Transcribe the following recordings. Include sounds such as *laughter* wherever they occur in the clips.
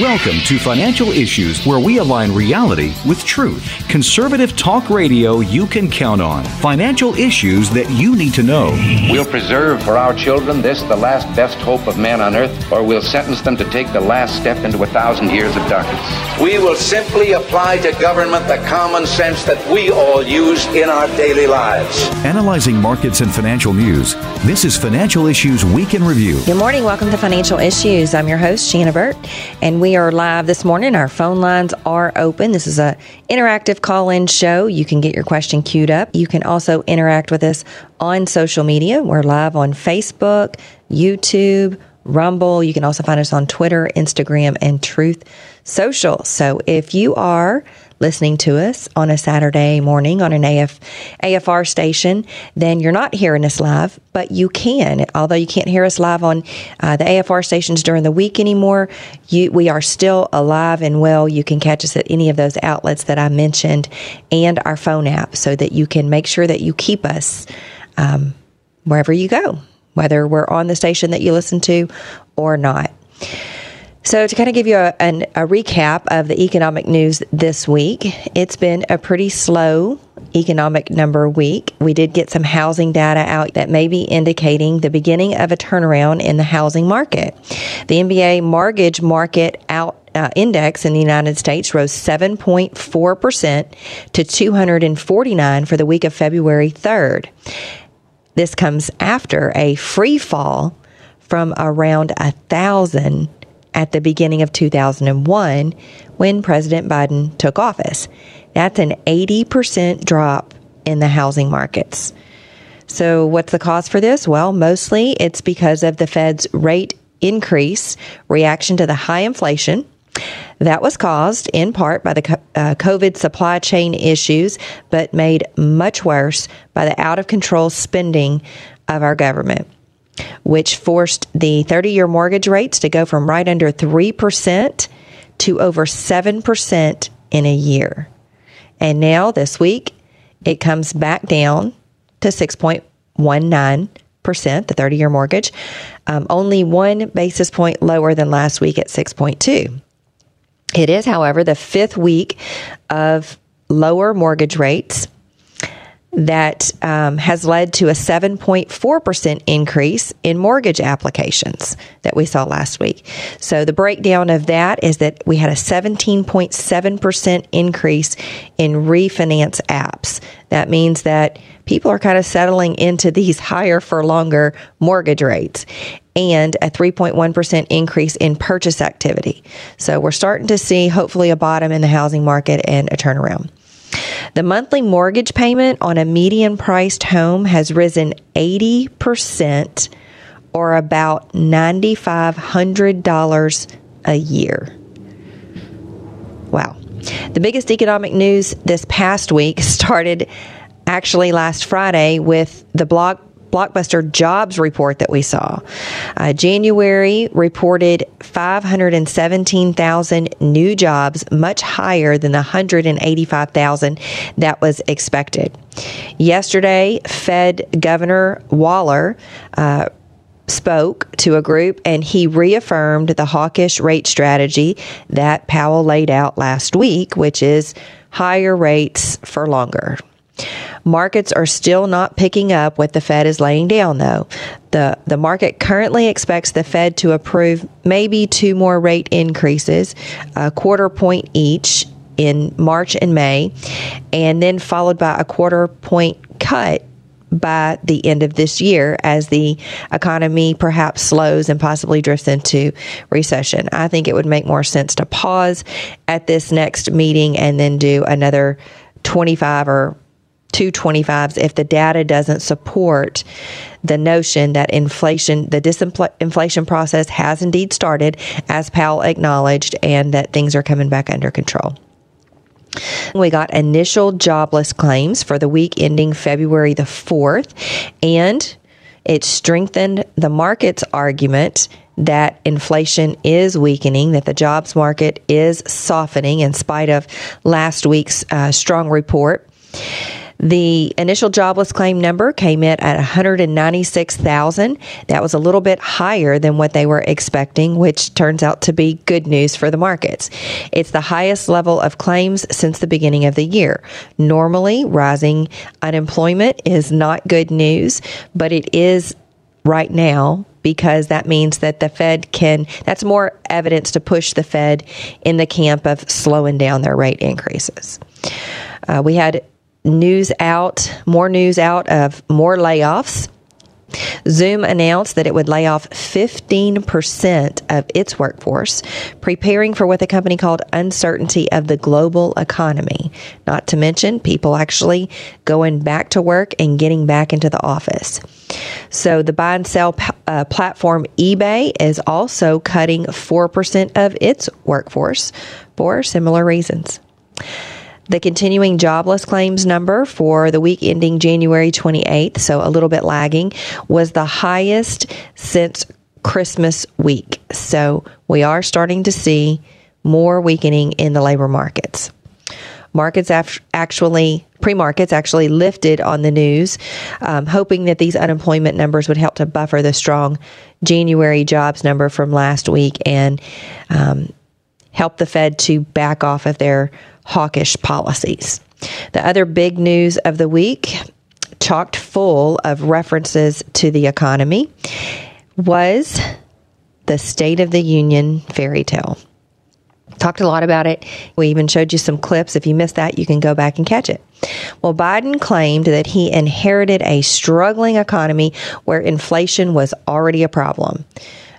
Welcome to Financial Issues, where we align reality with truth. Conservative talk radio you can count on. Financial issues that you need to know. We'll preserve for our children this, the last best hope of man on earth, or we'll sentence them to take the last step into a thousand years of darkness. We will simply apply to government the common sense that we all use in our daily lives. Analyzing markets and financial news, this is Financial Issues Week in Review. Good morning. Welcome to Financial Issues. I'm your host, Shanna Burt, and we are live this morning. Our phone lines are open. This is a interactive call-in show. You can get your question queued up. You can also interact with us on social media. We're live on Facebook, YouTube, Rumble. You can also find us on Twitter, Instagram, and Truth Social. So if you are listening to us on a Saturday morning on an AF, AFR station, then you're not hearing us live, but you can. Although you can't hear us live on uh, the AFR stations during the week anymore, you, we are still alive and well. You can catch us at any of those outlets that I mentioned and our phone app so that you can make sure that you keep us um, wherever you go, whether we're on the station that you listen to or not. So, to kind of give you a, an, a, recap of the economic news this week, it's been a pretty slow economic number week. We did get some housing data out that may be indicating the beginning of a turnaround in the housing market. The MBA mortgage market out uh, index in the United States rose 7.4% to 249 for the week of February 3rd. This comes after a free fall from around a thousand at the beginning of 2001 when President Biden took office. That's an 80% drop in the housing markets. So, what's the cause for this? Well, mostly it's because of the Fed's rate increase reaction to the high inflation. That was caused in part by the uh, COVID supply chain issues, but made much worse by the out of control spending of our government which forced the 30 year mortgage rates to go from right under 3% to over 7% in a year. And now this week, it comes back down to 6.19%, the 30 year mortgage, um, only one basis point lower than last week at 6.2. It is, however, the fifth week of lower mortgage rates that um, has led to a 7.4% increase in mortgage applications that we saw last week. So the breakdown of that is that we had a 17.7% increase in refinance apps. That means that people are kind of settling into these *laughs* higher for longer mortgage rates and a 3.1% increase in purchase activity. So we're starting to see hopefully a bottom in the housing market and a turnaround. The monthly mortgage payment on a median priced home has risen 80% or about $9,500 a year. Wow. The biggest economic news this past week *laughs* started actually last Friday with the block blockbuster jobs report that we saw. Uh, January reported 517,000 new jobs, much higher than the 185,000 that was expected. Yesterday, Fed Governor Waller uh, spoke to a group and he reaffirmed the hawkish rate strategy that Powell laid out last week, which is higher rates for longer. Markets are still not picking up what the Fed is laying down, though. The, the market currently expects the Fed to approve maybe two more rate increases, a quarter point each in March and May, and then followed by a quarter point cut by the end of this year as the economy perhaps slows and possibly drifts into recession. I think it would make more sense to pause at this next meeting and then do another 25 or 225s if the data doesn't support the notion that inflation, the disinflation process has indeed started, as Powell acknowledged, and that things are coming back under control. We got initial jobless claims for the week ending February the 4th, and it strengthened the market's argument that inflation is weakening, that the jobs market is softening in spite of last week's uh, strong report. The initial jobless claim number came in at 196,000. That was a little bit higher than what they were expecting, which turns out to be good news for the markets. It's the highest level of claims since the beginning of the year. Normally, rising unemployment is not good news, but it is right now because that means that the Fed can, that's more evidence to push the Fed in the camp of slowing down their rate increases. Uh, we had news out, more news out of more layoffs. Zoom announced that it would lay off 15% of its workforce, preparing for what the company called uncertainty of the global economy. Not to mention people actually going back to work and getting back into the office. So the buy and sell uh, platform eBay is also cutting 4% of its workforce for similar reasons. The continuing jobless claims number for the week ending January 28th, so a little bit lagging, was the highest since Christmas week. So we are starting to see more weakening in the labor markets. Markets actually, pre markets actually lifted on the news, um, hoping that these unemployment numbers would help to buffer the strong January jobs number from last week and um, help the Fed to back off of their hawkish policies. The other big news of the week, chocked full of references to the economy, was the State of the Union fairy tale. Talked a lot about it. We even showed you some clips. If you missed that, you can go back and catch it. Well, Biden claimed that he inherited a struggling economy where inflation was already a problem.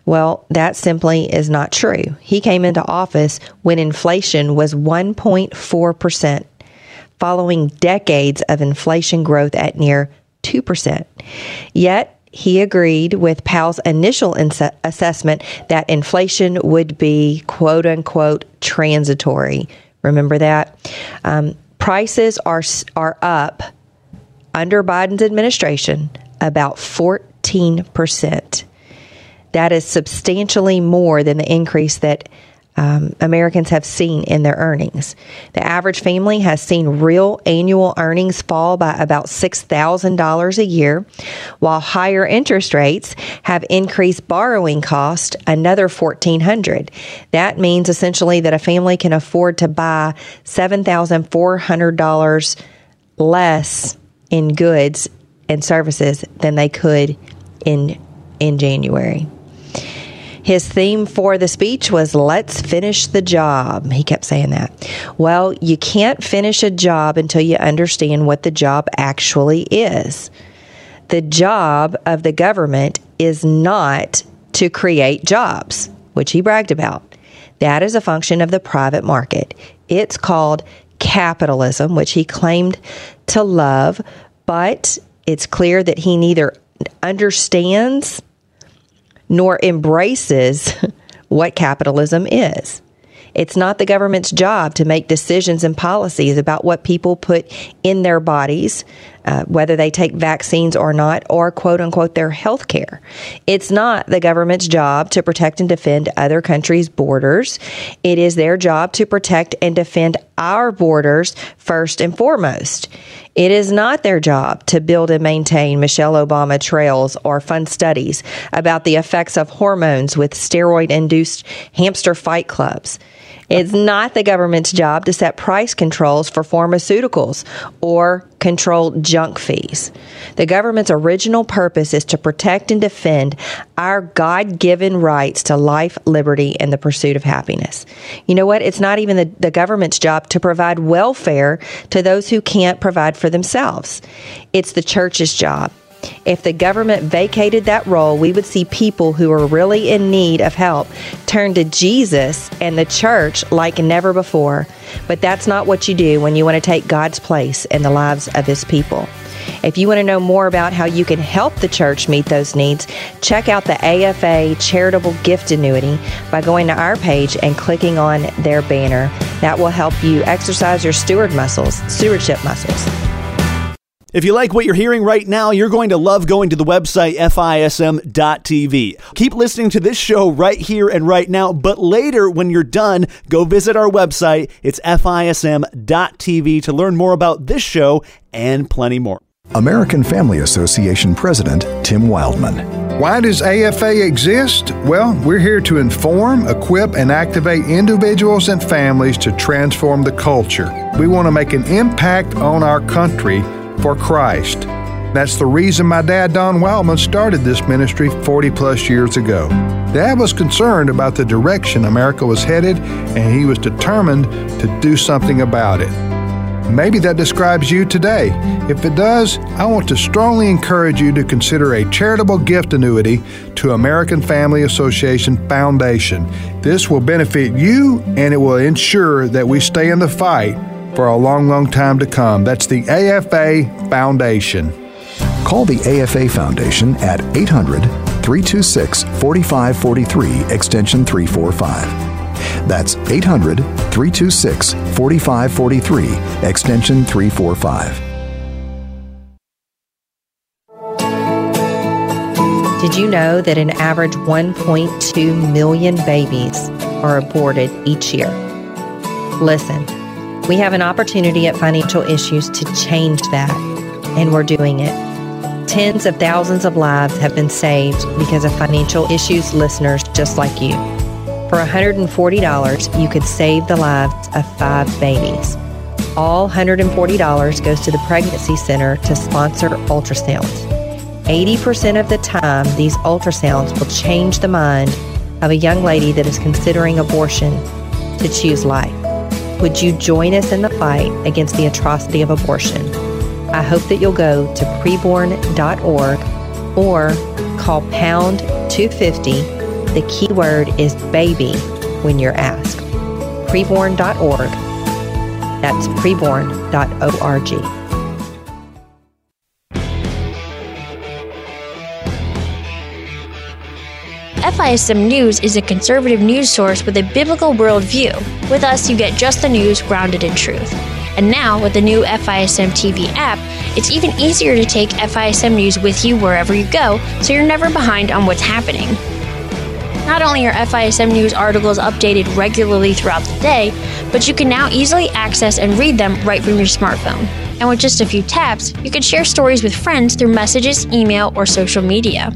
Well, that simply is not true. He came into office when inflation was 1.4%, following decades of inflation growth at near 2%. Yet, he agreed with Powell's initial assessment that inflation would be quote unquote transitory. Remember that? Um, prices are, are up under Biden's administration about 14%. That is substantially more than the increase that um, Americans have seen in their earnings. The average family has seen real annual earnings fall by about $6,000 a year, while higher interest rates have increased borrowing cost another $1,400. That means essentially that a family can afford to buy $7,400 less in goods and services than they could in in January. His theme for the speech was let's finish the job. He kept saying that. Well, you can't finish a job until you understand what the job actually is. The job of the government is not to create jobs, which he bragged about. That is a function of the private market. It's called capitalism, which he claimed to love, but it's clear that he neither understands nor embraces *laughs* what capitalism is. It's not the government's job to make decisions and policies about what people put in their bodies, uh, whether they take vaccines or not, or quote unquote their health care. It's not the government's job to protect and defend other countries' borders. It is their job to protect and defend our borders first and foremost. It is not their job to build and maintain Michelle Obama trails or fund studies about the effects of hormones with steroid induced hamster fight clubs. It's not the government's job to set price controls for pharmaceuticals or control junk fees. The government's original purpose is to protect and defend our God given rights to life, liberty, and the pursuit of happiness. You know what? It's not even the, the government's job to provide welfare to those who can't provide for themselves. It's the church's job. If the government vacated that role, we would see people who are really in need of help turn to Jesus and the church like never before. But that's not what you do when you want to take God's place in the lives of His people. If you want to know more about how you can help the church meet those needs, check out the AFA Charitable Gift Annuity by going to our page and clicking on their banner. That will help you exercise your steward muscles, stewardship muscles. If you like what you're hearing right now, you're going to love going to the website FISM.tv. Keep listening to this show right here and right now, but later when you're done, go visit our website. It's FISM.tv to learn more about this show and plenty more. American Family Association President Tim Wildmon. Why does AFA exist? Well, we're here to inform, equip, and activate individuals and families to transform the culture. We want to make an impact on our country for Christ. That's the reason my dad, Don Wildmon, started this ministry 40 plus years ago. Dad was concerned about the direction America was headed, and he was determined to do something about it. Maybe that describes you today. If it does, I want to strongly encourage you to consider a charitable gift annuity to American Family Association Foundation. This will benefit you and it will ensure that we stay in the fight for a long, long time to come. That's the AFA Foundation. Call the AFA Foundation at 800 326 4543, extension 345. That's 800 326 4543, extension 345. Did you know that an average 1.2 million babies are aborted each year? Listen, we have an opportunity at Financial Issues to change that, and we're doing it. Tens of thousands of lives have been saved because of Financial Issues listeners just like you. For $140, you could save the lives of five babies. All $140 goes to the Pregnancy Center to sponsor ultrasounds. 80% of the time, these ultrasounds will change the mind of a young lady that is considering abortion to choose life. Would you join us in the fight against the atrocity of abortion? I hope that you'll go to preborn.org or call pound 250 the keyword is baby when you're asked. Preborn.org. That's preborn.org. FISM News is a conservative news source with a biblical worldview. With us, you get just the news grounded in truth. And now, with the new FISM TV app, it's even easier to take FISM News with you wherever you go, so you're never behind on what's happening. Not only are FISM News articles updated regularly throughout the day, but you can now easily access and read them right from your smartphone. And with just a few taps, you can share stories with friends through messages, email, or social media.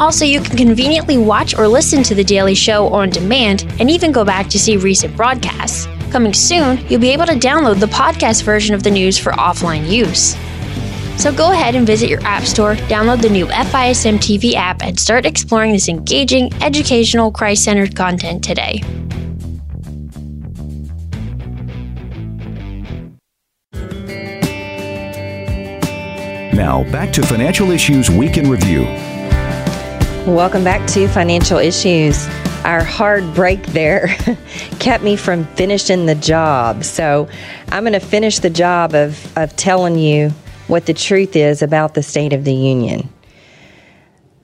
Also, you can conveniently watch or listen to The Daily Show on demand and even go back to see recent broadcasts. Coming soon, you'll be able to download the podcast version of the news for offline use. So go ahead and visit your App Store, download the new FISM TV app, and start exploring this engaging, educational, Christ centered content today. Now, back to Financial Issues Week in Review. Welcome back to Financial Issues. Our hard break there *laughs* kept me from finishing the job. So I'm going to finish the job of, of telling you what the truth is about the State of the Union.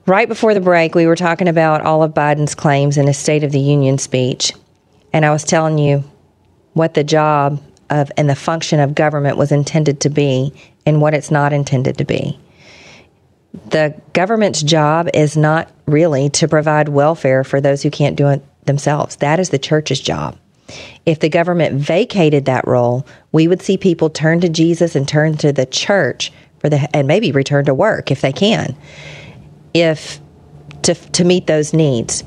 Right before the break, we were talking about all of Biden's claims in his State of the Union speech, and I was telling you what the job of and the function of government was intended to be and what it's not intended to be. The government's job is not really to provide welfare for those who can't do it themselves. That is the church's job. If the government vacated that role, we would see people turn to Jesus and turn to the church for the and maybe return to work if they can. If to to meet those needs.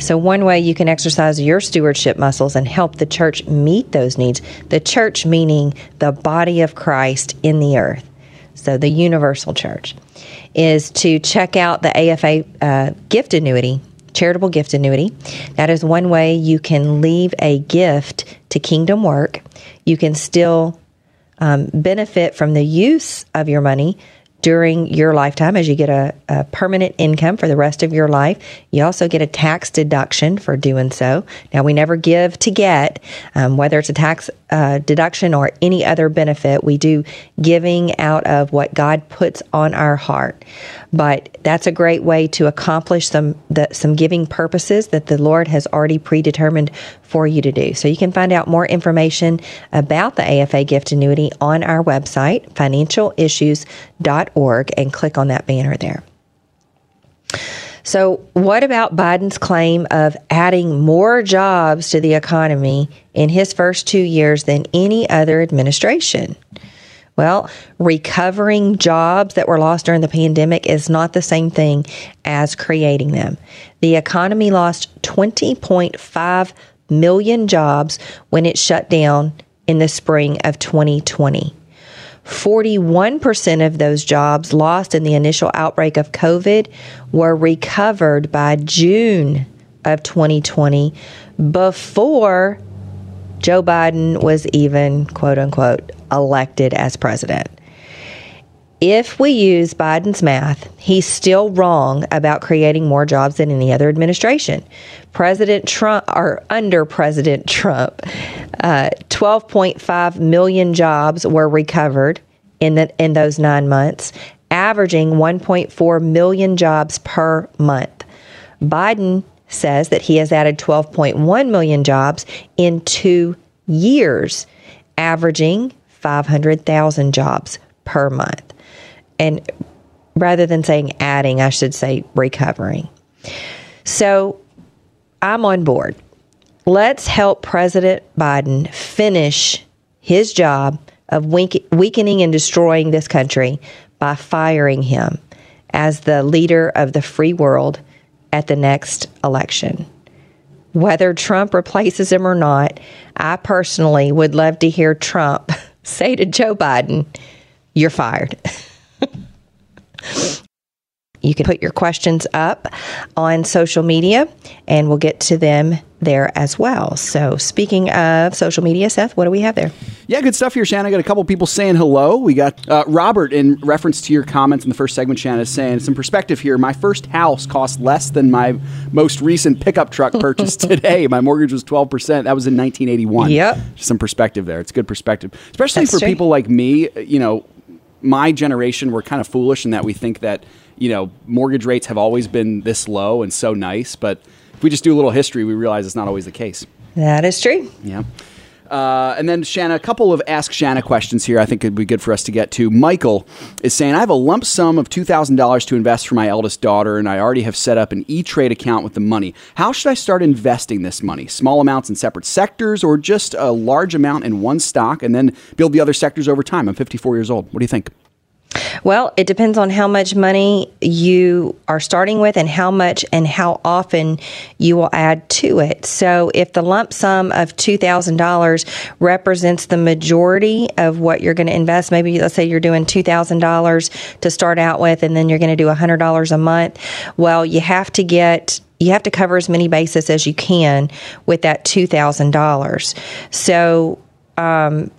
So one way you can exercise your stewardship muscles and help the church meet those needs, the church meaning the body of Christ in the earth. So the universal church is to check out the AFA uh, gift annuity charitable gift annuity. That is one way you can leave a gift to Kingdom Work. You can still um, benefit from the use of your money during your lifetime as you get a, a, permanent income for the rest of your life. You also get a tax deduction for doing so. Now, we never give to get, um, whether it's a tax uh, deduction or any other benefit. We do giving out of what God puts on our heart. But that's a great way to accomplish some the, some giving purposes that the Lord has already predetermined for you to do. So you can find out more information about the AFA gift annuity on our website, financialissues.org, and click on that banner there. So, what about Biden's claim of adding more jobs to the economy in his first two years than any other administration? Well, recovering jobs that were lost during the pandemic is not the same thing as creating them. The economy lost 20.5 million jobs when it shut down in the spring of 2020. 41% of those jobs lost in the initial outbreak of COVID were recovered by June of 2020 before Joe Biden was even, quote unquote, elected as president. If we use Biden's math, he's still wrong about creating more jobs than any other administration. President Trump, or under President Trump, uh, 12.5 million jobs were recovered in the, in those nine months, averaging 1.4 million jobs per month. Biden says that he has added 12.1 million jobs in two years, averaging 500,000 jobs per month and rather than saying adding, I should say recovering. So I'm on board. Let's help President Biden finish his job of weakening and destroying this country by firing him as the leader of the free world at the next election. Whether Trump replaces him or not, I personally would love to hear Trump *laughs* say to Joe Biden, You're fired. *laughs* You can put your questions up on social media and we'll get to them there as well. So, speaking of social media, Seth, what do we have there? Yeah, good stuff here, Shanna. I got a couple people saying hello. We got uh, Robert in reference to your comments in the first segment, Shanna, is saying some perspective here. My first house cost less than my most recent pickup truck *laughs* purchase today. My mortgage was 12%. That was in 1981. Yep. Some perspective there. It's good perspective, especially That's for true. people like me. You know, my generation, we're kind of foolish in that we think that you know, mortgage rates have always been this low and so nice. But if we just do a little history, we realize it's not always the case. That is true. Yeah. Uh, and then Shanna, a couple of Ask Shanna questions here. I think it'd be good for us to get to. Michael is saying, I have a lump sum of two thousand dollars to invest for my eldest daughter, and I already have set up an E Trade account with the money. How should I start investing this money? Small amounts in separate sectors, or just a large amount in one stock, and then build the other sectors over time? I'm 54 years old. What do you think? Well, it depends on how much money you are starting with and how much and how often you will add to it. So, if the lump sum of $2,000 represents the majority of what you're going to invest, maybe let's say you're doing $2,000 to start out with and then you're going to do $100 a month, well, you have to get you have to cover as many bases as you can with that $2,000. So, um,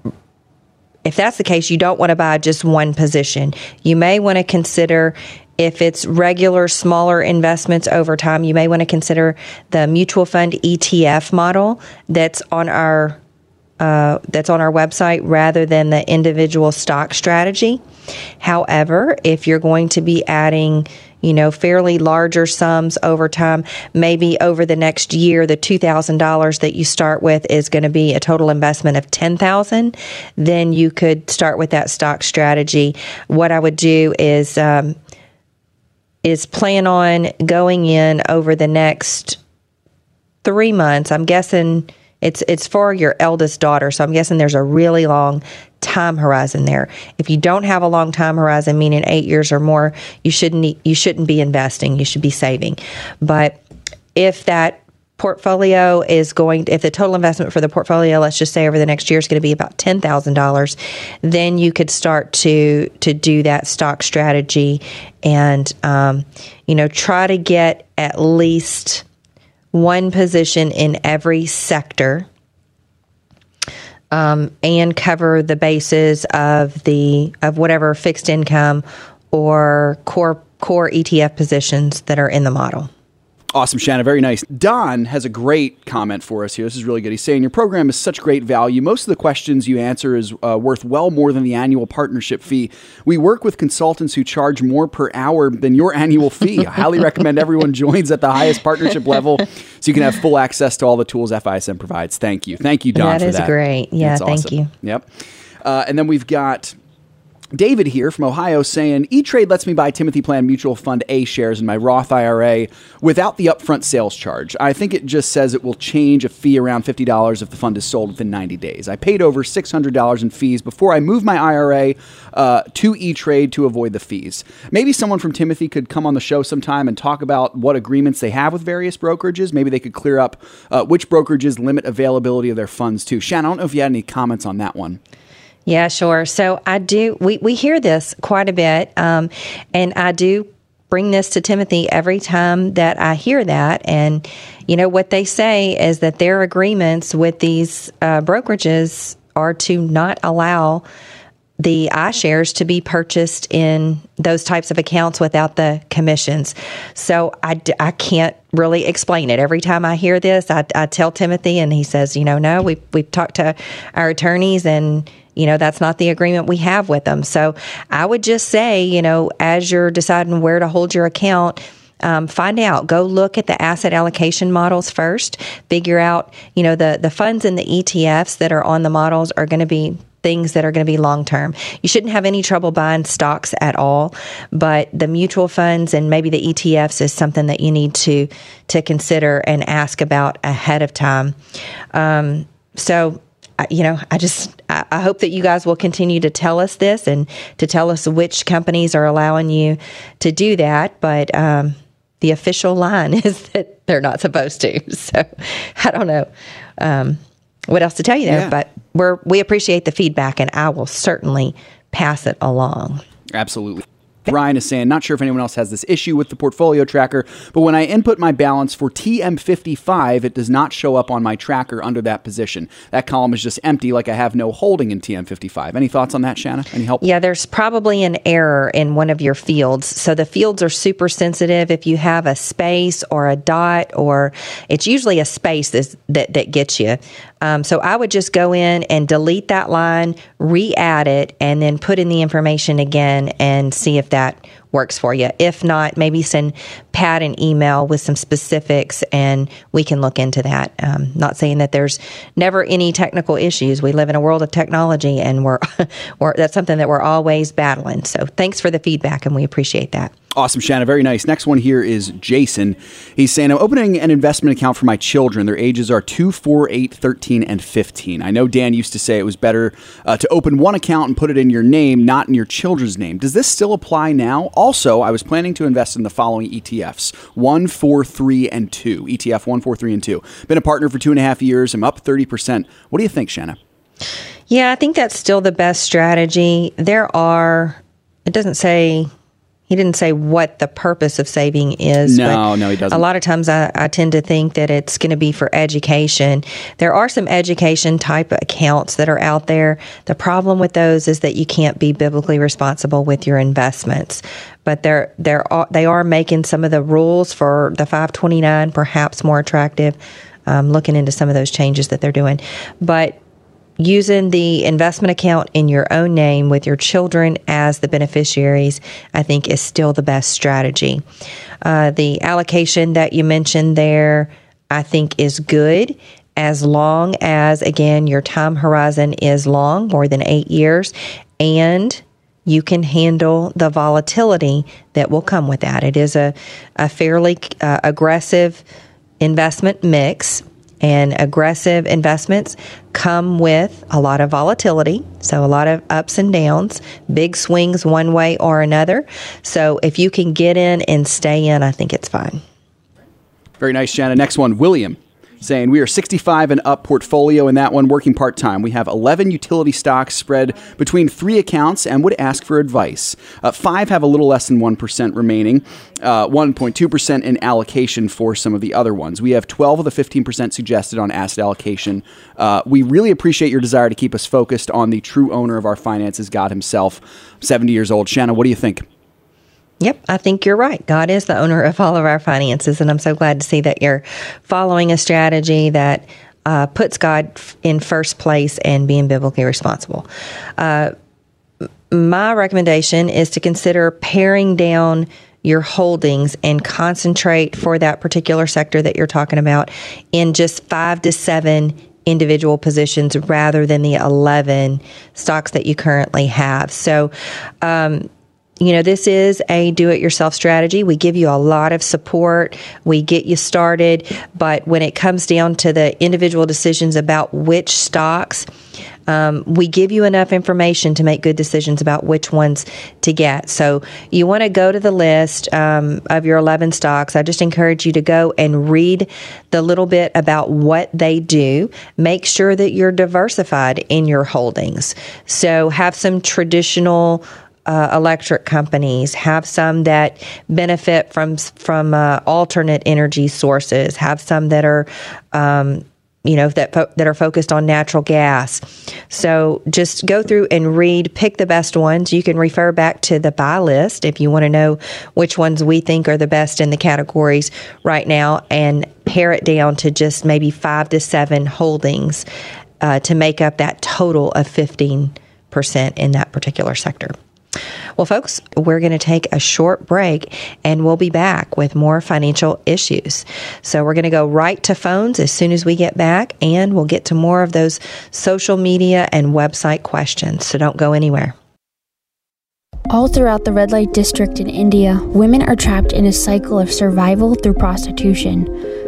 if that's the case, you don't want to buy just one position. You may want to consider if it's regular smaller investments over time, you may want to consider the mutual fund ETF model that's on our uh, that's on our website rather than the individual stock strategy. However, if you're going to be adding you know, fairly larger sums over time. Maybe over the next year, the $2,000 that you start with is going to be a total investment of 10,000. Then you could start with that stock strategy. What I would do is, um, is plan on going in over the next three months. I'm guessing it's it's for your eldest daughter, so I'm guessing there's a really long time horizon there. If you don't have a long time horizon, meaning eight years or more, you shouldn't you shouldn't be investing. You should be saving. But if that portfolio is going if the total investment for the portfolio let's just say over the next year is going to be about $10,000 then you could start to to do that stock strategy and um, you know try to get at least one position in every sector um, and cover the bases of the of whatever fixed income or core core ETF positions that are in the model. Awesome, Shanna. Very nice. Don has a great comment for us here. This is really good. He's saying your program is such great value. Most of the questions you answer is uh, worth well more than the annual partnership fee. We work with consultants who charge more per hour than your annual fee. I highly recommend everyone joins at the highest partnership level so you can have full access to all the tools FISM provides. Thank you. Thank you, Don, that for is that. great. Yeah, That's thank awesome. you. Yep. Uh, and then we've got David here from Ohio saying E Trade lets me buy Timothy Plan Mutual Fund A shares in my Roth IRA without the upfront sales charge. I think it just says it will change a fee around $50 if the fund is sold within 90 days. I paid over $600 in fees before I moved my IRA uh, to E Trade to avoid the fees. Maybe someone from Timothy could come on the show sometime and talk about what agreements they have with various brokerages. Maybe they could clear up uh, which brokerages limit availability of their funds too. Shannon, I don't know if you had any comments on that one. Yeah, sure. So I do. We we hear this quite a bit, um, and I do bring this to Timothy every time that I hear that. And you know what they say is that their agreements with these uh, brokerages are to not allow the A shares to be purchased in those types of accounts without the commissions. So I, I can't really explain it. Every time I hear this, I, I tell Timothy, and he says, you know, no, we, we've talked to our attorneys and you know that's not the agreement we have with them so i would just say you know as you're deciding where to hold your account um, find out go look at the asset allocation models first figure out you know the the funds and the etfs that are on the models are going to be things that are going to be long term. You shouldn't have any trouble buying stocks at all, but the mutual funds and maybe the ETFs is something that you need to to consider and ask about ahead of time. Um, so you know, I just I I hope that you guys will continue to tell us this and to tell us which companies are allowing you to do that. But um, the official line *laughs* is that they're not supposed to. *laughs* So I don't know um, what else to tell you there, Yeah. but we're we appreciate the feedback, and I will certainly pass it along. Absolutely. Ryan is saying, not sure if anyone else has this issue with the portfolio tracker, but when I input my balance for TM55, it does not show up on my tracker under that position. That column is just empty, like I have no holding in TM55. Any thoughts on that, Shanna? Any help? Yeah, there's probably an error in one of your fields. So the fields are super sensitive. If you have a space or a dot, or it's usually a space that that gets you. Um, so I would just go in and delete that line, re-add it, and then put in the information again and see if that works for you. If not, maybe send Pat an email with some specifics and we can look into that. Um, not saying that there's never any technical issues. We live in a world of technology and we're, *laughs* we're that's something that we're always battling. So thanks for the feedback and we appreciate that. Awesome, Shanna. Very nice. Next one here is Jason. He's saying, I'm opening an investment account for my children. Their ages are 2, 4, 8, 13, and 15. I know Dan used to say it was better uh, to open one account and put it in your name, not in your children's name. Does this still apply now? Also, I was planning to invest in the following ETFs 1, 4, 3, and 2. ETF 1, 4, 3, and 2. Been a partner for two and a half years. I'm up 30%. What do you think, Shanna? Yeah, I think that's still the best strategy. There are, it doesn't say, he didn't say what the purpose of saving is. No, but no, he doesn't. A lot of times I, I tend to think that it's going to be for education. There are some education type accounts that are out there. The problem with those is that you can't be biblically responsible with your investments. But they're, they're, they are making some of the rules for the 529 perhaps more attractive. Um, looking into some of those changes that they're doing. But using the investment account in your own name with your children as the beneficiaries, I think is still the best strategy. Uh, the allocation that you mentioned there, I think, is good as long as, again, your time horizon is long, more than eight years, and you can handle the volatility that will come with that. It is a, a fairly uh, aggressive investment mix, and aggressive investments come with a lot of volatility. So, a lot of ups and downs, big swings one way or another. So, if you can get in and stay in, I think it's fine. Very nice, Shanna. Next one, William. Saying we are 65 and up portfolio in that one, working part time. We have 11 utility stocks spread between three accounts and would ask for advice. Uh, five have a little less than 1% remaining, uh, 1.2% in allocation for some of the other ones. We have 12 of the 15% suggested on asset allocation. Uh, we really appreciate your desire to keep us focused on the true owner of our finances, God Himself. 70 years old. Shanna, what do you think? Yep, I think you're right. God is the owner of all of our finances, and I'm so glad to see that you're following a strategy that uh, puts God in first place and being biblically responsible. Uh, my recommendation is to consider paring down your holdings and concentrate for that particular sector that you're talking about in just five to seven individual positions rather than the 11 stocks that you currently have. So, um, you know, this is a do it yourself strategy. We give you a lot of support. We get you started. But when it comes down to the individual decisions about which stocks, um, we give you enough information to make good decisions about which ones to get. So you want to go to the list um, of your 11 stocks. I just encourage you to go and read the little bit about what they do. Make sure that you're diversified in your holdings. So have some traditional uh, electric companies, have some that benefit from from uh, alternate energy sources, have some that are. Um, you know that fo- that are focused on natural gas. So just go through and read, pick the best ones. You can refer back to the buy list if you want to know which ones we think are the best in the categories right now, and pare it down to just maybe five to seven holdings uh, to make up that total of fifteen percent in that particular sector. Well, folks, we're going to take a short break and we'll be back with more financial issues. So we're going to go right to phones as soon as we get back and we'll get to more of those social media and website questions. So don't go anywhere. All throughout the red light district in India, women are trapped in a cycle of survival through prostitution.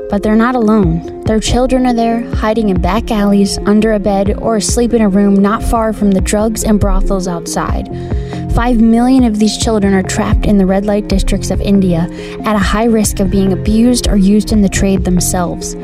But they're not alone. Their children are there, hiding in back alleys, under a bed, or asleep in a room not far from the drugs and brothels outside. Five million of these children are trapped in the red light districts of India at a high risk of being abused or used in the trade themselves.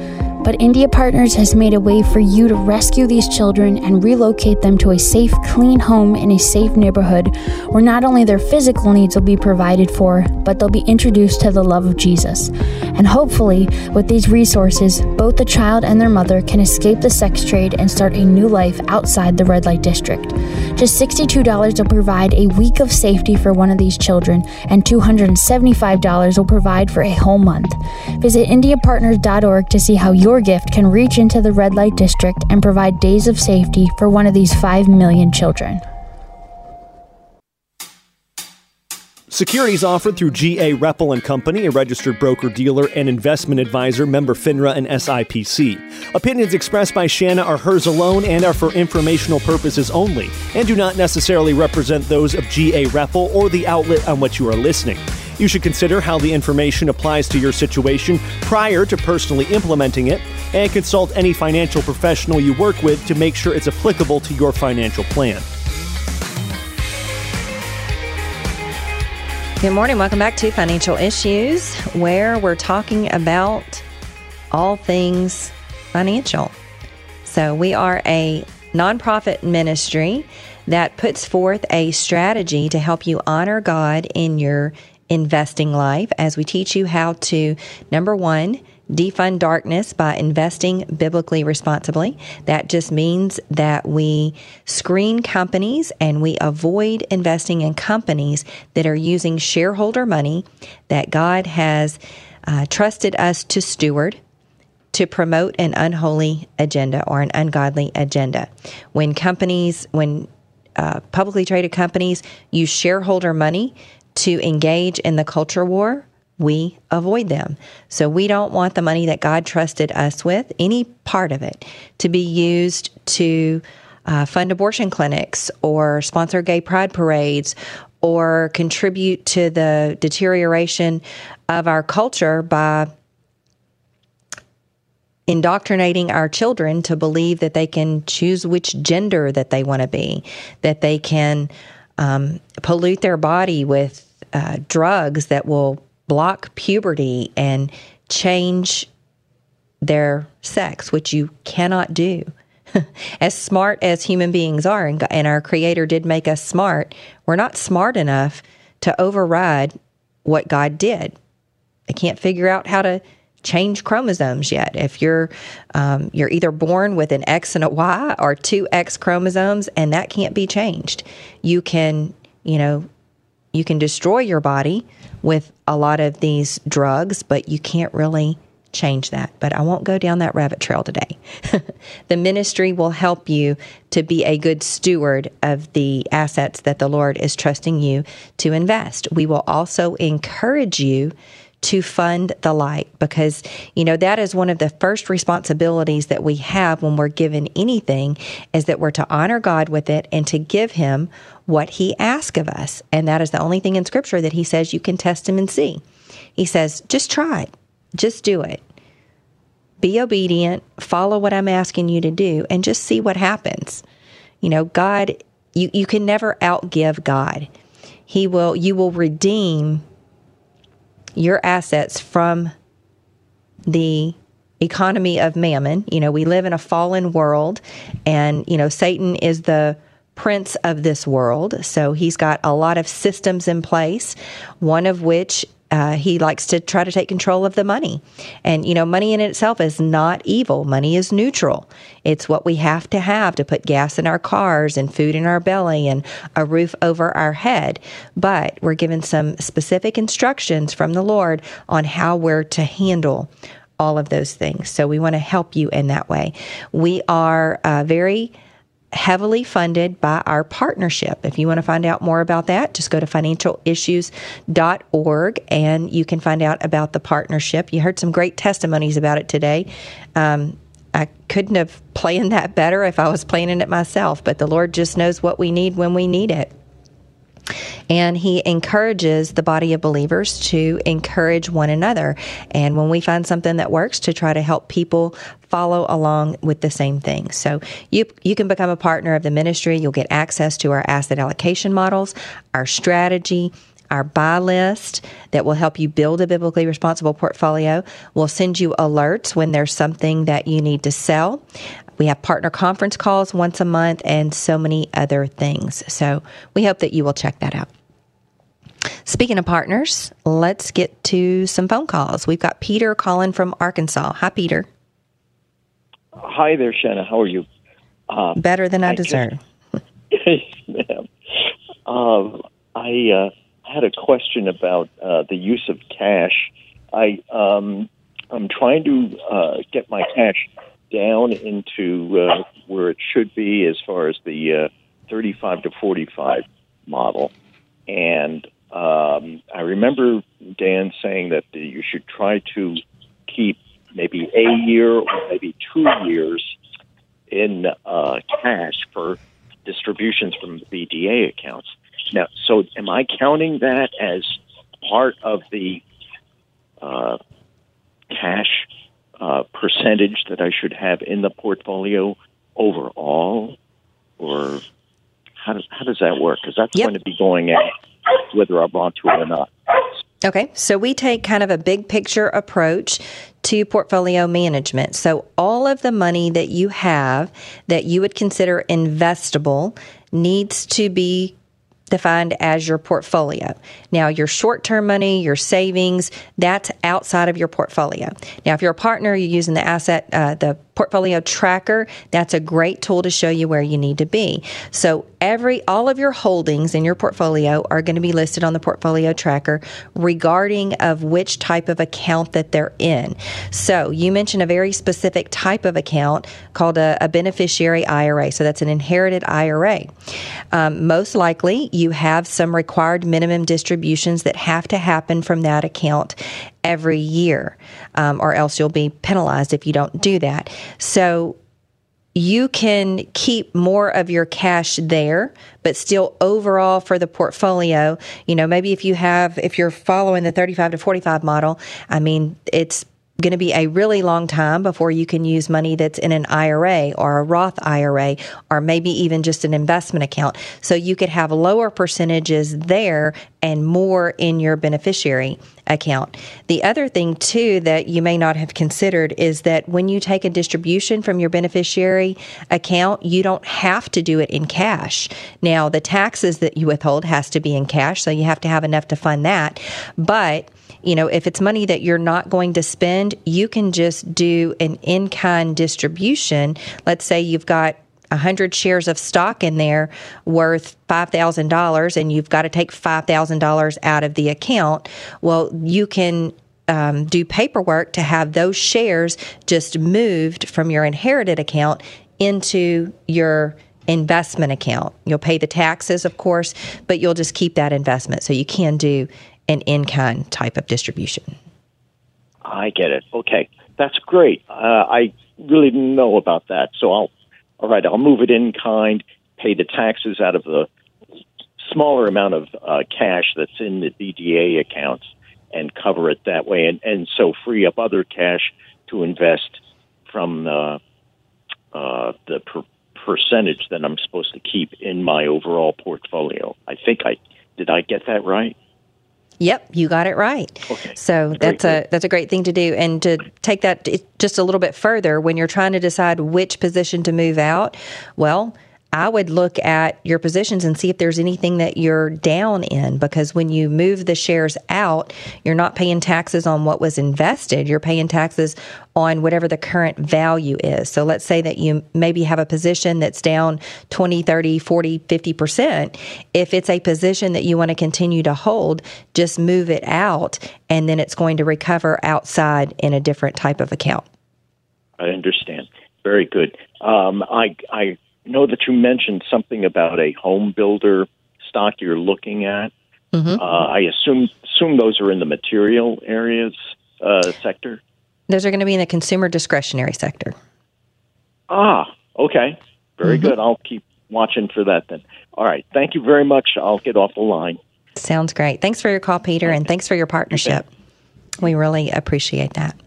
But India Partners has made a way for you to rescue these children and relocate them to a safe, clean home in a safe neighborhood where not only their physical needs will be provided for, but they'll be introduced to the love of Jesus. And hopefully, with these resources, both the child and their mother can escape the sex trade and start a new life outside the red light district. Just $62 will provide a week of safety for one of these children, and $275 will provide for a whole month. Visit IndiaPartners.org to see how your gift can reach into the red light district and provide days of safety for one of these 5 million children. Securities offered through GA Repple and Company, a registered broker dealer and investment advisor, member FINRA and SIPC. Opinions expressed by Shanna are hers alone and are for informational purposes only, and do not necessarily represent those of GA Repple or the outlet on which you are listening. You should consider how the information applies to your situation prior to personally implementing it, and consult any financial professional you work with to make sure it's applicable to your financial plan. Good morning. Welcome back to Financial Issues, where we're talking about all things financial. So, we are a nonprofit ministry that puts forth a strategy to help you honor God in your investing life as we teach you how to, number one, defund darkness by investing biblically responsibly. That just means that we screen companies and we avoid investing in companies that are using shareholder money that God has uh, trusted us to steward to promote an unholy agenda or an ungodly agenda. When companies, when uh, publicly traded companies use shareholder money to engage in the culture war, we avoid them. So we don't want the money that God trusted us with, any part of it, to be used to uh, fund abortion clinics or sponsor gay pride parades or contribute to the deterioration of our culture by indoctrinating our children to believe that they can choose which gender that they want to be, that they can um, pollute their body with uh, drugs that will block puberty and change their sex, which you cannot do. *laughs* as smart as human beings are, and, and our Creator did make us smart, we're not smart enough to override what God did. They can't figure out how to change chromosomes yet. If you're um, you're either born with an X and a Y or two X chromosomes, and that can't be changed. You can, you know, you can destroy your body with a lot of these drugs, but you can't really change that. But I won't go down that rabbit trail today. *laughs* the ministry will help you to be a good steward of the assets that the Lord is trusting you to invest. We will also encourage you to fund the light because you know that is one of the first responsibilities that we have when we're given anything is that we're to honor God with it and to give him what he asks of us. And that is the only thing in scripture that he says you can test him and see. He says just try it, just do it. Be obedient. Follow what i'm asking you to do and just see what happens. You know god you, you can never outgive god. He will you will redeem your assets from the economy of mammon. You know, we live in a fallen world, and, you know, Satan is the prince of this world. So he's got a lot of systems in place, one of which uh, he likes to try to take control of the money. And, you know, money in itself is not evil. Money is neutral. It's what we have to have to put gas in our cars and food in our belly and a roof over our head. But we're given some specific instructions from the Lord on how we're to handle all of those things. So we want to help you in that way. We are uh, very heavily funded by our partnership. If you want to find out more about that, just go to financialissues.org and you can find out about the partnership. You heard some great testimonies about it today. Um, I couldn't have *laughs* planned that better if I was planning it myself, but the Lord just knows what we need when we need it. And he encourages the body of believers to encourage one another. And when we find something that works, to try to help people follow along with the same thing. So you you can become a partner of the ministry. You'll get access to our asset allocation models, our strategy, our buy list that will help you build a biblically responsible portfolio. We'll send you alerts when there's something that you need to sell. We have partner conference calls once a month and so many other things. So we hope that you will check that out. Speaking of partners, let's get to some phone calls. We've got Peter calling from Arkansas. Hi, Peter. Hi there, Shanna. How are you? Uh, Better than I, I deserve. yes, *laughs* ma'am. *laughs* Um, I uh, had a question about uh, the use of cash. I um, I'm trying to uh, get my cash down into uh, where it should be as far as the uh, 35 to 45 model. And um, I remember Dan saying that you should try to keep maybe a year or maybe two years in uh, cash for distributions from the BDA accounts. Now, so am I counting that as part of the uh, cash uh, percentage that I should have in the portfolio overall, or how does how does that work? Because that's yep. going to be going out whether I want to or not. Okay, so we take kind of a big picture approach to portfolio management. So all of the money that you have that you would consider investable needs to be defined as your portfolio. Now, your short term money, your savings, that's outside of your portfolio. Now, if you're a partner, you're using the asset, uh, the portfolio tracker, that's a great tool to show you where you need to be. So every all of your holdings in your portfolio are going to be listed on the portfolio tracker regarding of which type of account that they're in. So you mentioned a very specific type of account called a, a beneficiary IRA. So that's an inherited IRA. Um, most likely you have some required minimum distributions that have to happen from that account every year, um, or else you'll be penalized if you don't do that. So you can keep more of your cash there, but still overall for the portfolio, you know, maybe if you have, if you're following the 35 to 45 model, I mean, it's going to be a really long time before you can use money that's in an IRA or a Roth IRA or maybe even just an investment account. So you could have lower percentages there and more in your beneficiary account. The other thing, too, that you may not have considered is that when you take a distribution from your beneficiary account, you don't have to do it in cash. Now, the taxes that you withhold has to be in cash, so you have to have enough to fund that. But you know, if it's money that you're not going to spend, you can just do an in kind distribution. Let's say you've got 100 shares of stock in there worth $5,000 and you've got to take $5,000 out of the account, well, you can um, do paperwork to have those shares just moved from your inherited account into your investment account. You'll pay the taxes, of course, but you'll just keep that investment. So you can do an in kind type of distribution. I get it. Okay, that's great. Uh, I really didn't know about that, so I'll. All right, I'll move it in kind, pay the taxes out of the smaller amount of uh, cash that's in the DDA accounts, and cover it that way, and and so free up other cash to invest from the uh, the per- percentage that I'm supposed to keep in my overall portfolio. I think I did. I get that right. Yep, you got it right. Okay. So that's a that's a great thing to do, and to take that just a little bit further when you're trying to decide which position to move out. Well, I would look at your positions and see if there's anything that you're down in because when you move the shares out, you're not paying taxes on what was invested. You're paying taxes on whatever the current value is. So let's say that you maybe have a position that's down 20, 30, 40, 50%. If it's a position that you want to continue to hold, just move it out and then it's going to recover outside in a different type of account. I understand. Very good. Um, I I know that you mentioned something about a home builder stock you're looking at. Mm-hmm. Uh, I assume assume those are in the material areas uh, sector. Those are going to be in the consumer discretionary sector. Ah, okay, very Mm-hmm. good. I'll keep watching for that then. All right, thank you very much. I'll get off the line. Sounds great. Thanks for your call, Peter, and thanks for your partnership. We really appreciate that.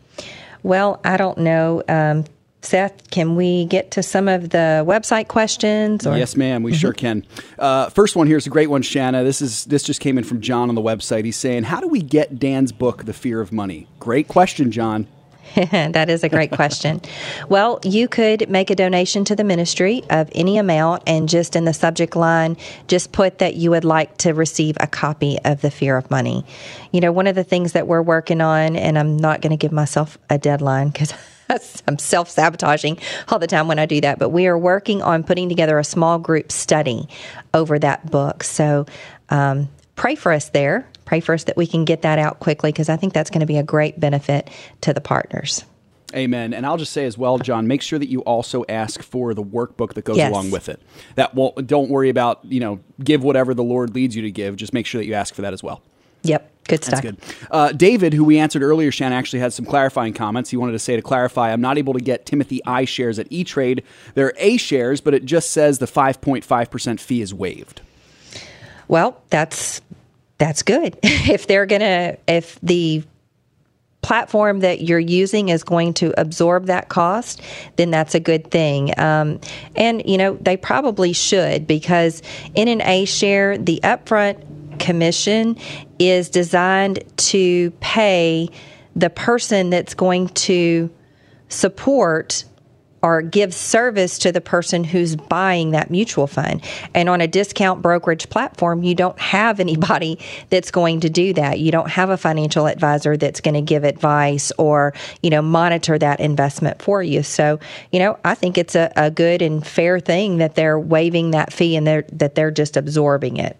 Well, I don't know. Um, Seth, can we get to some of the website questions? Or? Yes, ma'am. We sure can. Uh, first one here is a great one, Shanna. This is this just came in from John on the website. He's saying, "How do we get Dan's book, The Fear of Money?" Great question, John. *laughs* that is a great question. *laughs* Well, you could make a donation to the ministry of any amount and just in the subject line, just put that you would like to receive a copy of The Fear of Money. You know, one of the things that we're working on, and I'm not going to give myself a deadline because *laughs* *laughs* I'm self sabotaging all the time when I do that, but we are working on putting together a small group study over that book. So um, pray for us there. Pray for us that we can get that out quickly because I think that's going to be a great benefit to the partners. Amen. And I'll just say as well, John, make sure that you also ask for the workbook that goes Yes. along with it. That won't. Don't worry about you know give whatever the Lord leads you to give. Just make sure that you ask for that as well. Yep, good stuff. That's good. Uh, David, who we answered earlier, Shannon actually had some clarifying comments. He wanted to say to clarify, I'm not able to get Timothy I shares at E Trade. They're A shares, but it just says the 5.5% fee is waived. Well, that's that's good. *laughs* if they're gonna, if the platform that you're using is going to absorb that cost, then that's a good thing. Um, and you know they probably should because in an A share, the upfront commission is designed to pay the person that's going to support or give service to the person who's buying that mutual fund. And on a discount brokerage platform, you don't have anybody *laughs* that's going to do that. You don't have a financial advisor that's going to give advice or, you know, monitor that investment for you. So, you know, I think it's a, a good and fair thing that they're waiving that fee and they're that they're just absorbing it.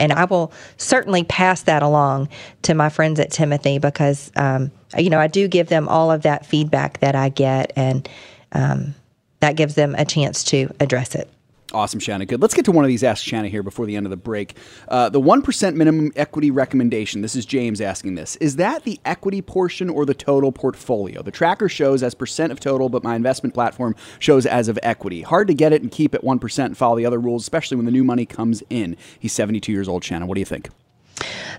And I will certainly pass that along to my friends at Timothy because, um, you know, I do give them all of that feedback that I get, and um, that gives them a chance to address it. Awesome, Shanna. Good. Let's get to one of these Ask Shanna here before the end of the break. Uh, the 1% minimum equity recommendation, this is James asking this. Is that the equity portion or the total portfolio? The tracker shows as percent of total, but my investment platform shows as of equity. Hard to get it and keep at 1% and follow the other rules, especially when the new money comes in. He's 72 years old, Shanna. What do you think?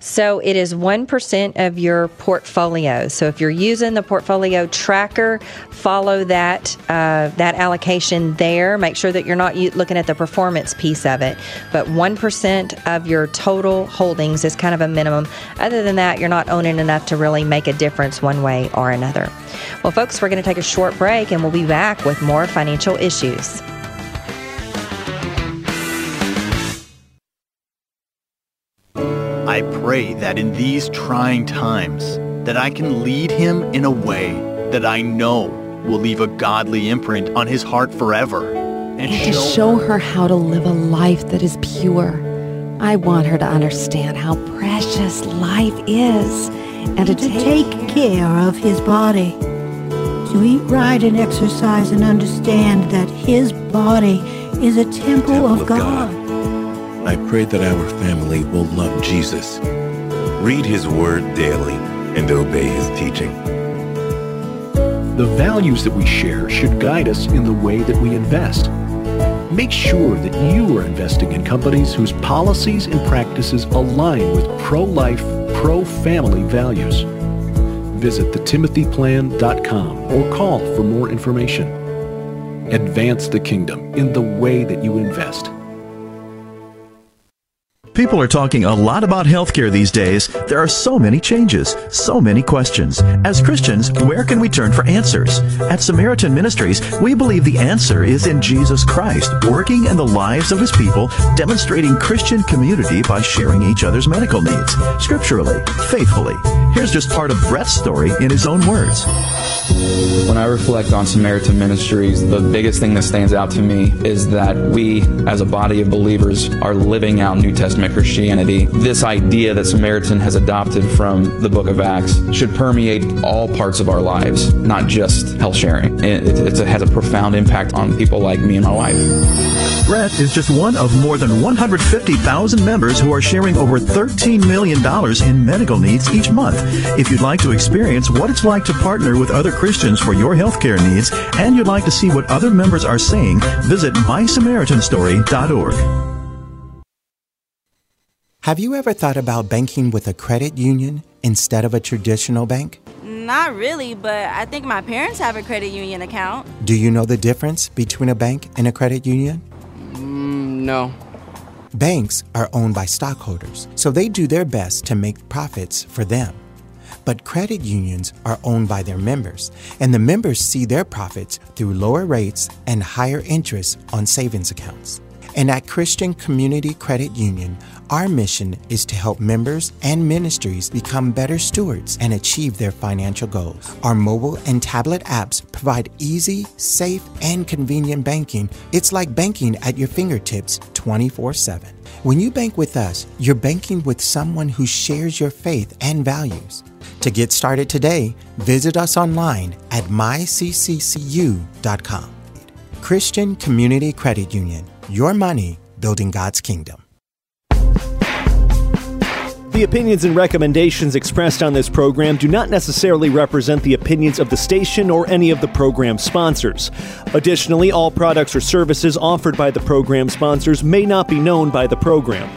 So it is 1% of your portfolio. So if you're using the portfolio tracker, follow that uh, that allocation there. Make sure that you're not looking at the performance piece of it. But 1% of your total holdings is kind of a minimum. Other than that, you're not owning enough to really make a difference one way or another. Well, folks, we're going to take a short break and we'll be back with more financial issues. I pray that in these trying times that I can lead him in a way that I know will leave a godly imprint on his heart forever. and to show her how to live a life that is pure. I want her to understand how precious life is and to, to take, take care of his body. To eat right and exercise and understand that his body is a temple, temple of, of God. God. I pray that our family will love Jesus, read his word daily, and obey his teaching. The values that we share should guide us in the way that we invest. Make sure that you are investing in companies whose policies and practices align with pro life, pro family values. Visit thetimothyplan.com or call for more information. Advance the kingdom in the way that you invest. People are talking a lot about healthcare these days. There are so many changes, so many questions. As Christians, where can we turn for answers? At Samaritan Ministries, we believe the answer is in Jesus Christ, working in the lives of his people, demonstrating Christian community by sharing each other's medical needs, scripturally, faithfully. Here's just part of Brett's story in his own words. When I reflect on Samaritan Ministries, the biggest thing that stands out to me is that we, as a body of believers, are living out New Testament Christianity. This idea that Samaritan has adopted from the book of Acts should permeate all parts of our lives, not just health sharing. It, it, it has a profound impact on people like me and my wife. Brett is just one of more than 150,000 members who are sharing over $13 million in medical needs each month. If you'd like to experience what it's like to partner with other Christians for your healthcare needs, and you'd like to see what other members are saying, visit mysamaritanstory.org. Have you ever thought about banking with a credit union instead of a traditional bank? Not really, but I think my parents have a credit union account. Do you know the difference between a bank and a credit union? Mm, no. Banks are owned by stockholders, so they do their best to make profits for them. But credit unions are owned by their members, and the members see their profits through lower rates and higher interest on savings accounts. And at Christian Community Credit Union, our mission is to help members and ministries become better stewards and achieve their financial goals. Our mobile and tablet apps provide easy, safe, and convenient banking. It's like banking at your fingertips 24 7. When you bank with us, you're banking with someone who shares your faith and values. To get started today, visit us online at mycccu.com. Christian Community Credit Union, your money building God's kingdom. The opinions and recommendations expressed on this program do not necessarily represent the opinions of the station or any of the program sponsors. Additionally, all products or services offered by the program sponsors may not be known by the program.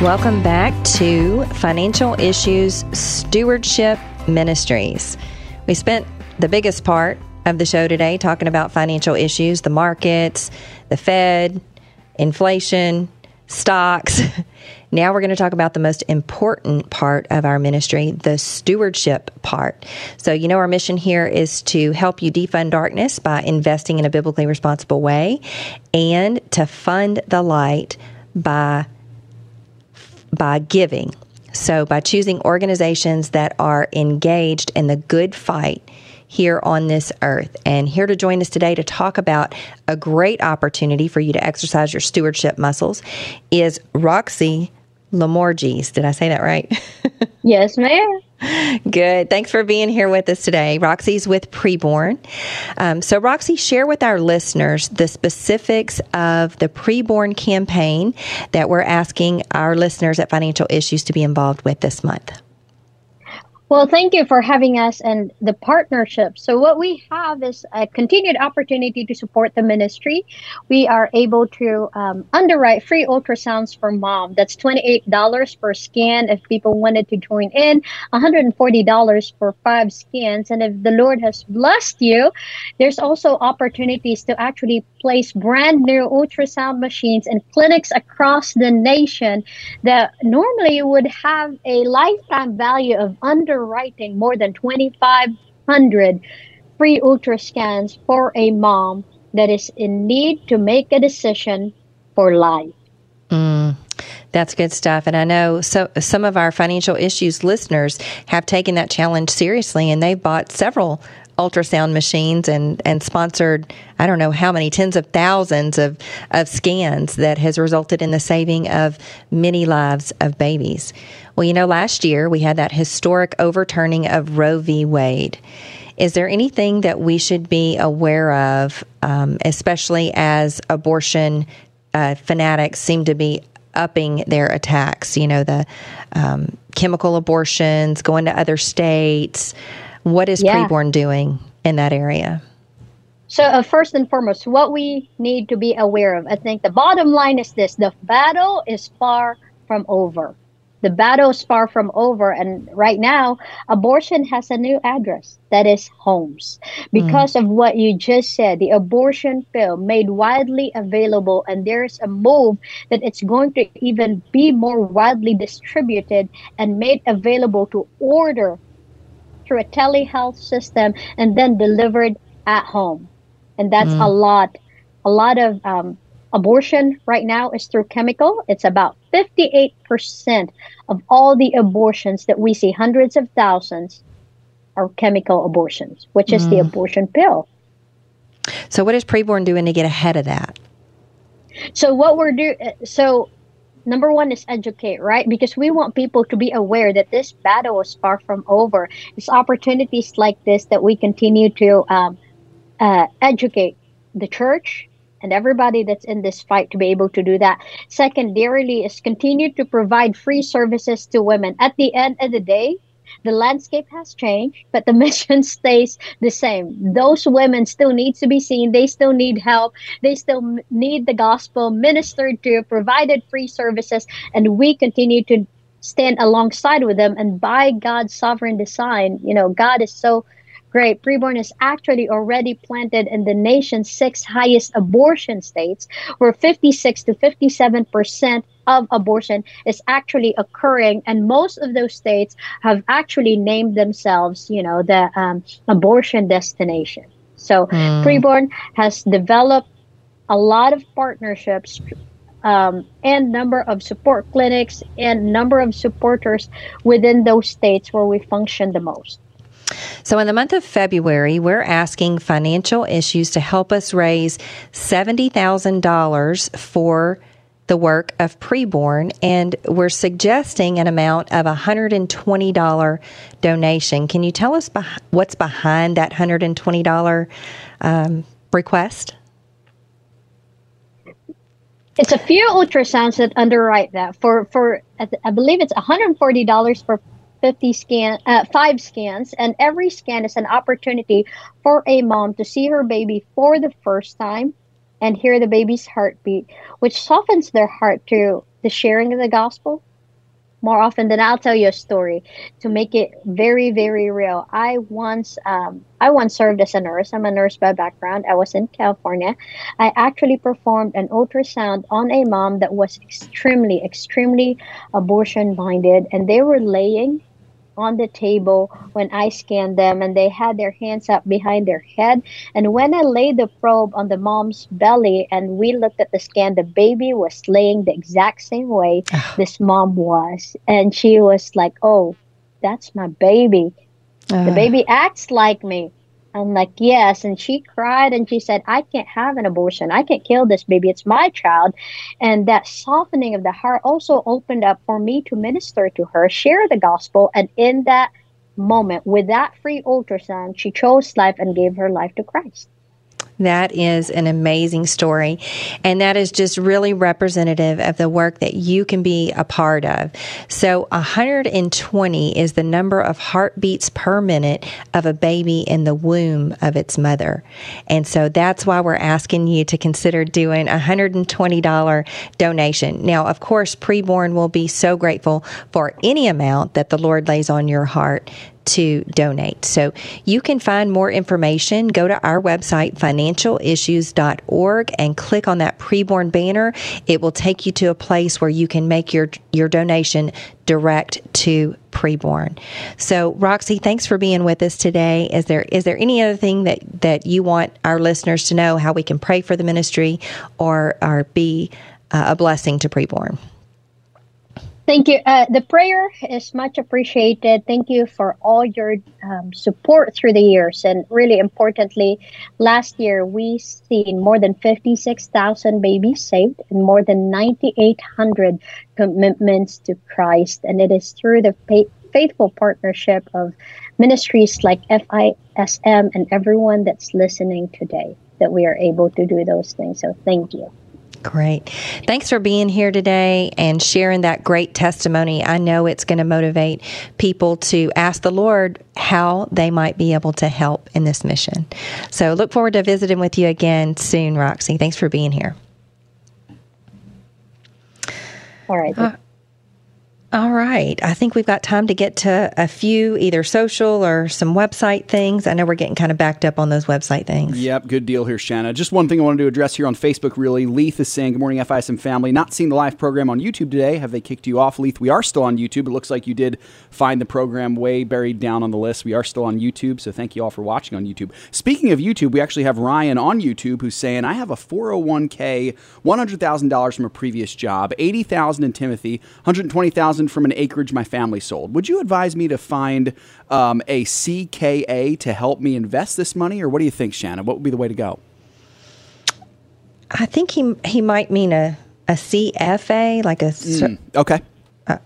Welcome back to Financial Issues Stewardship Ministries. We spent the biggest part of the show today talking about financial issues, the markets, the Fed, inflation, stocks. *laughs* now we're going to talk about the most important part of our ministry, the stewardship part. So, you know, our mission here is to help you defund darkness by investing in a biblically responsible way and to fund the light by by giving. So, by choosing organizations that are engaged in the good fight here on this earth. And here to join us today to talk about a great opportunity for you to exercise your stewardship muscles is Roxy Lamorges. Did I say that right? *laughs* yes, ma'am. Good. Thanks for being here with us today. Roxy's with Preborn. Um, so, Roxy, share with our listeners the specifics of the Preborn campaign that we're asking our listeners at Financial Issues to be involved with this month. Well, thank you for having us and the partnership. So, what we have is a continued opportunity to support the ministry. We are able to um, underwrite free ultrasounds for mom. That's $28 per scan if people wanted to join in, $140 for five scans. And if the Lord has blessed you, there's also opportunities to actually place brand new ultrasound machines in clinics across the nation that normally would have a lifetime value of under writing more than 2,500 free ultra scans for a mom that is in need to make a decision for life. Mm, that's good stuff. And I know so, some of our financial issues listeners have taken that challenge seriously and they've bought several ultrasound machines and, and sponsored, I don't know how many, tens of thousands of, of scans that has resulted in the saving of many lives of babies. Well, you know, last year we had that historic overturning of Roe v. Wade. Is there anything that we should be aware of, um, especially as abortion uh, fanatics seem to be upping their attacks? You know, the um, chemical abortions, going to other states. What is Yeah. preborn doing in that area? So, uh, first and foremost, what we need to be aware of, I think the bottom line is this the battle is far from over. The battle is far from over. And right now, abortion has a new address that is homes. Because of what you just said, the abortion pill made widely available, and there's a move that it's going to even be more widely distributed and made available to order through a telehealth system and then delivered at home and that's Mm. a lot a lot of um, abortion right now is through chemical it's about 58% of all the abortions that we see hundreds of thousands are chemical abortions which is the Mm. abortion pill So, what is preborn doing to get ahead of that? So what we're doing, so number one is educate, right? Because we want people to be aware that this battle is far from over. It's opportunities like this that we continue to um, uh, educate the church and everybody that's in this fight to be able to do that. Secondarily, is continue to provide free services to women. At the end of the day, the landscape has changed, but the *laughs* mission stays the same. Those women still need to be seen. They still need help. They still need the gospel ministered to, provided free services, and we continue to stand alongside with them. And by God's sovereign design, you know, God is so great. Preborn is actually already planted in the nation's six highest abortion states, where 56 to 57 percent of abortion is actually occurring, and most of those states have actually named themselves, you know, the um, abortion destination. So Hmm. Preborn has developed a lot of partnerships um, and number of support clinics and number of supporters within those states where we function the most. So, in the month of February, we're asking financial issues to help us raise $70,000 for the work of preborn, and we're suggesting an amount of a $120 donation. Can you tell us what's behind that $120 um, request? It's a few ultrasounds that underwrite that for for I believe it's $140 for 50 scan uh, five scans and every scan is an opportunity for a mom to see her baby for the first time and hear the baby's heartbeat which softens their heart to the sharing of the gospel more often than I'll tell you a story to make it very, very real. I once, um, I once served as a nurse. I'm a nurse by background. I was in California. I actually performed an ultrasound on a mom that was extremely, extremely abortion minded, and they were laying on the table when I scanned them, and they had their hands up behind their head. And when I laid the probe on the mom's belly and we looked at the scan, the baby was laying the exact same way this mom was. And she was like, Oh, that's my baby. The Ah. baby acts like me. I'm like, Yes. And she cried and she said, I can't have an abortion. I can't kill this baby. It's my child. And that softening of the heart also opened up for me to minister to her, share the gospel. And in that moment, with that free ultrasound, she chose life and gave her life to Christ. That is an amazing story. And that is just really representative of the work that you can be a part of. So 120 is the number of heartbeats per minute of a baby in the womb of its mother. And so that's why we're asking you to consider doing a $120 donation. Now, of course, preborn will be so grateful for any amount that the Lord lays on your heart to donate. So you can find more information. Go to our website, financialissues.org, and click on that preborn banner. It will take you to a place where you can make your, your donation direct to preborn. So Roxy, thanks for being with us today. Is there is there any other thing that, that you want our listeners to know how we can pray for the ministry or, or be uh, a blessing to preborn? Thank you. Uh, the prayer is much appreciated. Thank you for all your um, support through the years. And really importantly, last year we seen more than 56,000 babies saved and more than 9,800 commitments to Christ. And it is through the faithful partnership of ministries like FISM and everyone that's listening today that we are able to do those things. So thank you. Great. Thanks for being here today and sharing that great testimony. I know it's going to motivate people to ask the Lord how they might be able to help in this mission. So look forward to visiting with you again soon, Roxy. Thanks for being here. All right. Uh, all right. I think we've got time to get to a few either social or some website things. I know we're getting kind of backed up on those website things. Yep, good deal here, Shanna. Just one thing I wanted to address here on Facebook, really. Leith is saying, Good morning, FISM family. Not seeing the live program on YouTube today. Have they kicked you off, Leith? We are still on YouTube. It looks like you did find the program way buried down on the list. We are still on YouTube, so thank you all for watching on YouTube. Speaking of YouTube, we actually have Ryan on YouTube who's saying, I have a 401k, $100,000 from a previous job, 80000 in Timothy, 120000 from an acreage my family sold. Would you advise me to find um, a CKA to help me invest this money, or what do you think, Shannon? What would be the way to go? I think he he might mean a a CFA, like a mm, okay, uh,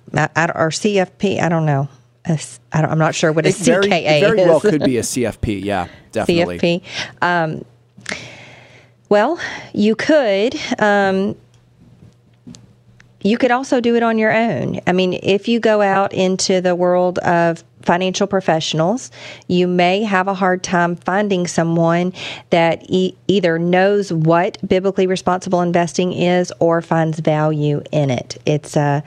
or CFP. I don't know. I am not sure what a it CKA very, very is. well could be a CFP. Yeah, *laughs* definitely. CFP. Um, well, you could. Um, you could also do it on your own. I mean, if you go out into the world of financial professionals, you may have a hard time finding someone that e- either knows what biblically responsible investing is or finds value in it. It's a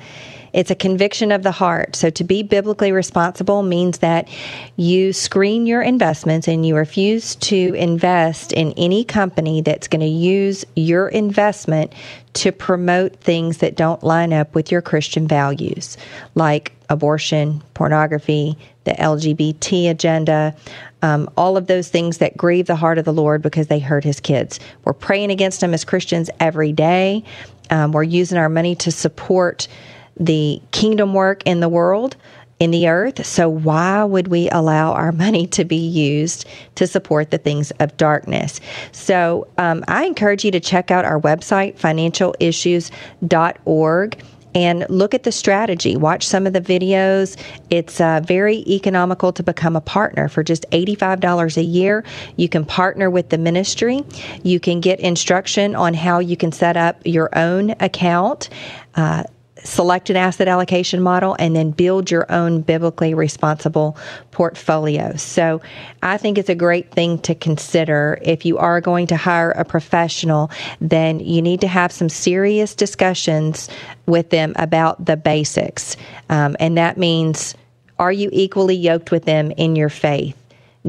it's a conviction of the heart. So to be biblically responsible means that you screen your investments and you refuse to invest in any company that's going to use your investment to promote things that don't line up with your Christian values, like abortion, pornography, the LGBT agenda, um, all of those things that grieve the heart of the Lord because they hurt his kids. We're praying against them as Christians every day. Um, we're using our money to support the kingdom work in the world, in the earth. So, why would we allow our money to be used to support the things of darkness? So, um, I encourage you to check out our website, financialissues.org and look at the strategy. Watch some of the videos. It's uh, very economical to become a partner for just $85 a year. You can partner with the ministry. You can get instruction on how you can set up your own account. Uh, select an asset allocation model and then build your own biblically responsible portfolio. So I think it's a great thing to consider. If you are going to hire a professional, then you need to have some serious discussions with them about the basics. Um, and that means are you equally yoked with them in your faith?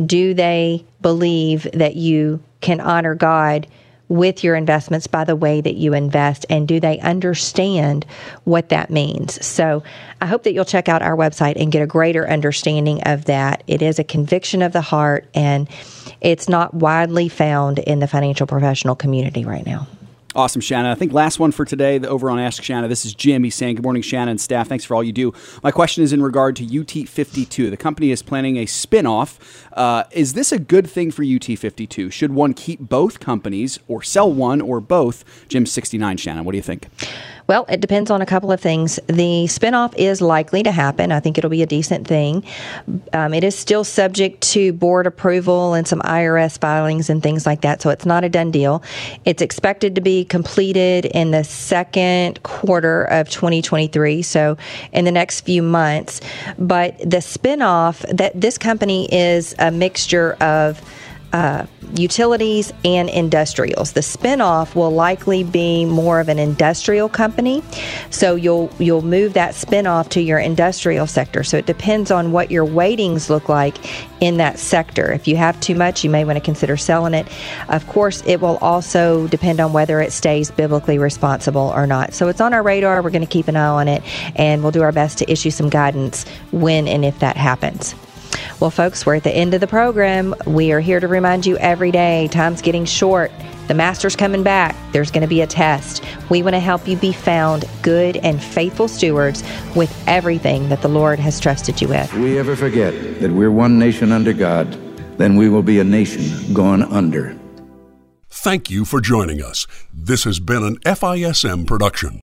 Do they believe that you can honor God? With your investments by the way that you invest and do they understand what that means? So I hope that you'll check out our website and get a greater understanding of that. It is a conviction of the heart and it's not widely found in the financial professional community right now. Awesome, Shannon. I think last one for today the over on Ask Shannon. This is Jim. He's saying, Good morning, Shannon and staff. Thanks for all you do. My question is in regard to UT52. The company is planning a spin off. Uh, is this a good thing for UT52? Should one keep both companies or sell one or both? Jim 69, Shannon. What do you think? Well, it depends on a couple of things. The spinoff is likely to happen. I think it'll be a decent thing. Um, it is still subject to board approval and some IRS filings and things like that, so it's not a done deal. It's expected to be completed in the second quarter of 2023, so in the next few months. But the spinoff that this company is a mixture of uh, utilities and industrials. The spinoff will likely be more of an industrial company, so you'll you'll move that spinoff to your industrial sector. So it depends on what your weightings look like in that sector. If you have too much, you may want to consider selling it. Of course, it will also depend on whether it stays biblically responsible or not. So it's on our radar. We're going to keep an eye on it, and we'll do our best to issue some guidance when and if that happens. Well, folks, we're at the end of the program. We are here to remind you every day time's getting short. The master's coming back. There's going to be a test. We want to help you be found good and faithful stewards with everything that the Lord has trusted you with. If we ever forget that we're one nation under God, then we will be a nation gone under. Thank you for joining us. This has been an FISM production.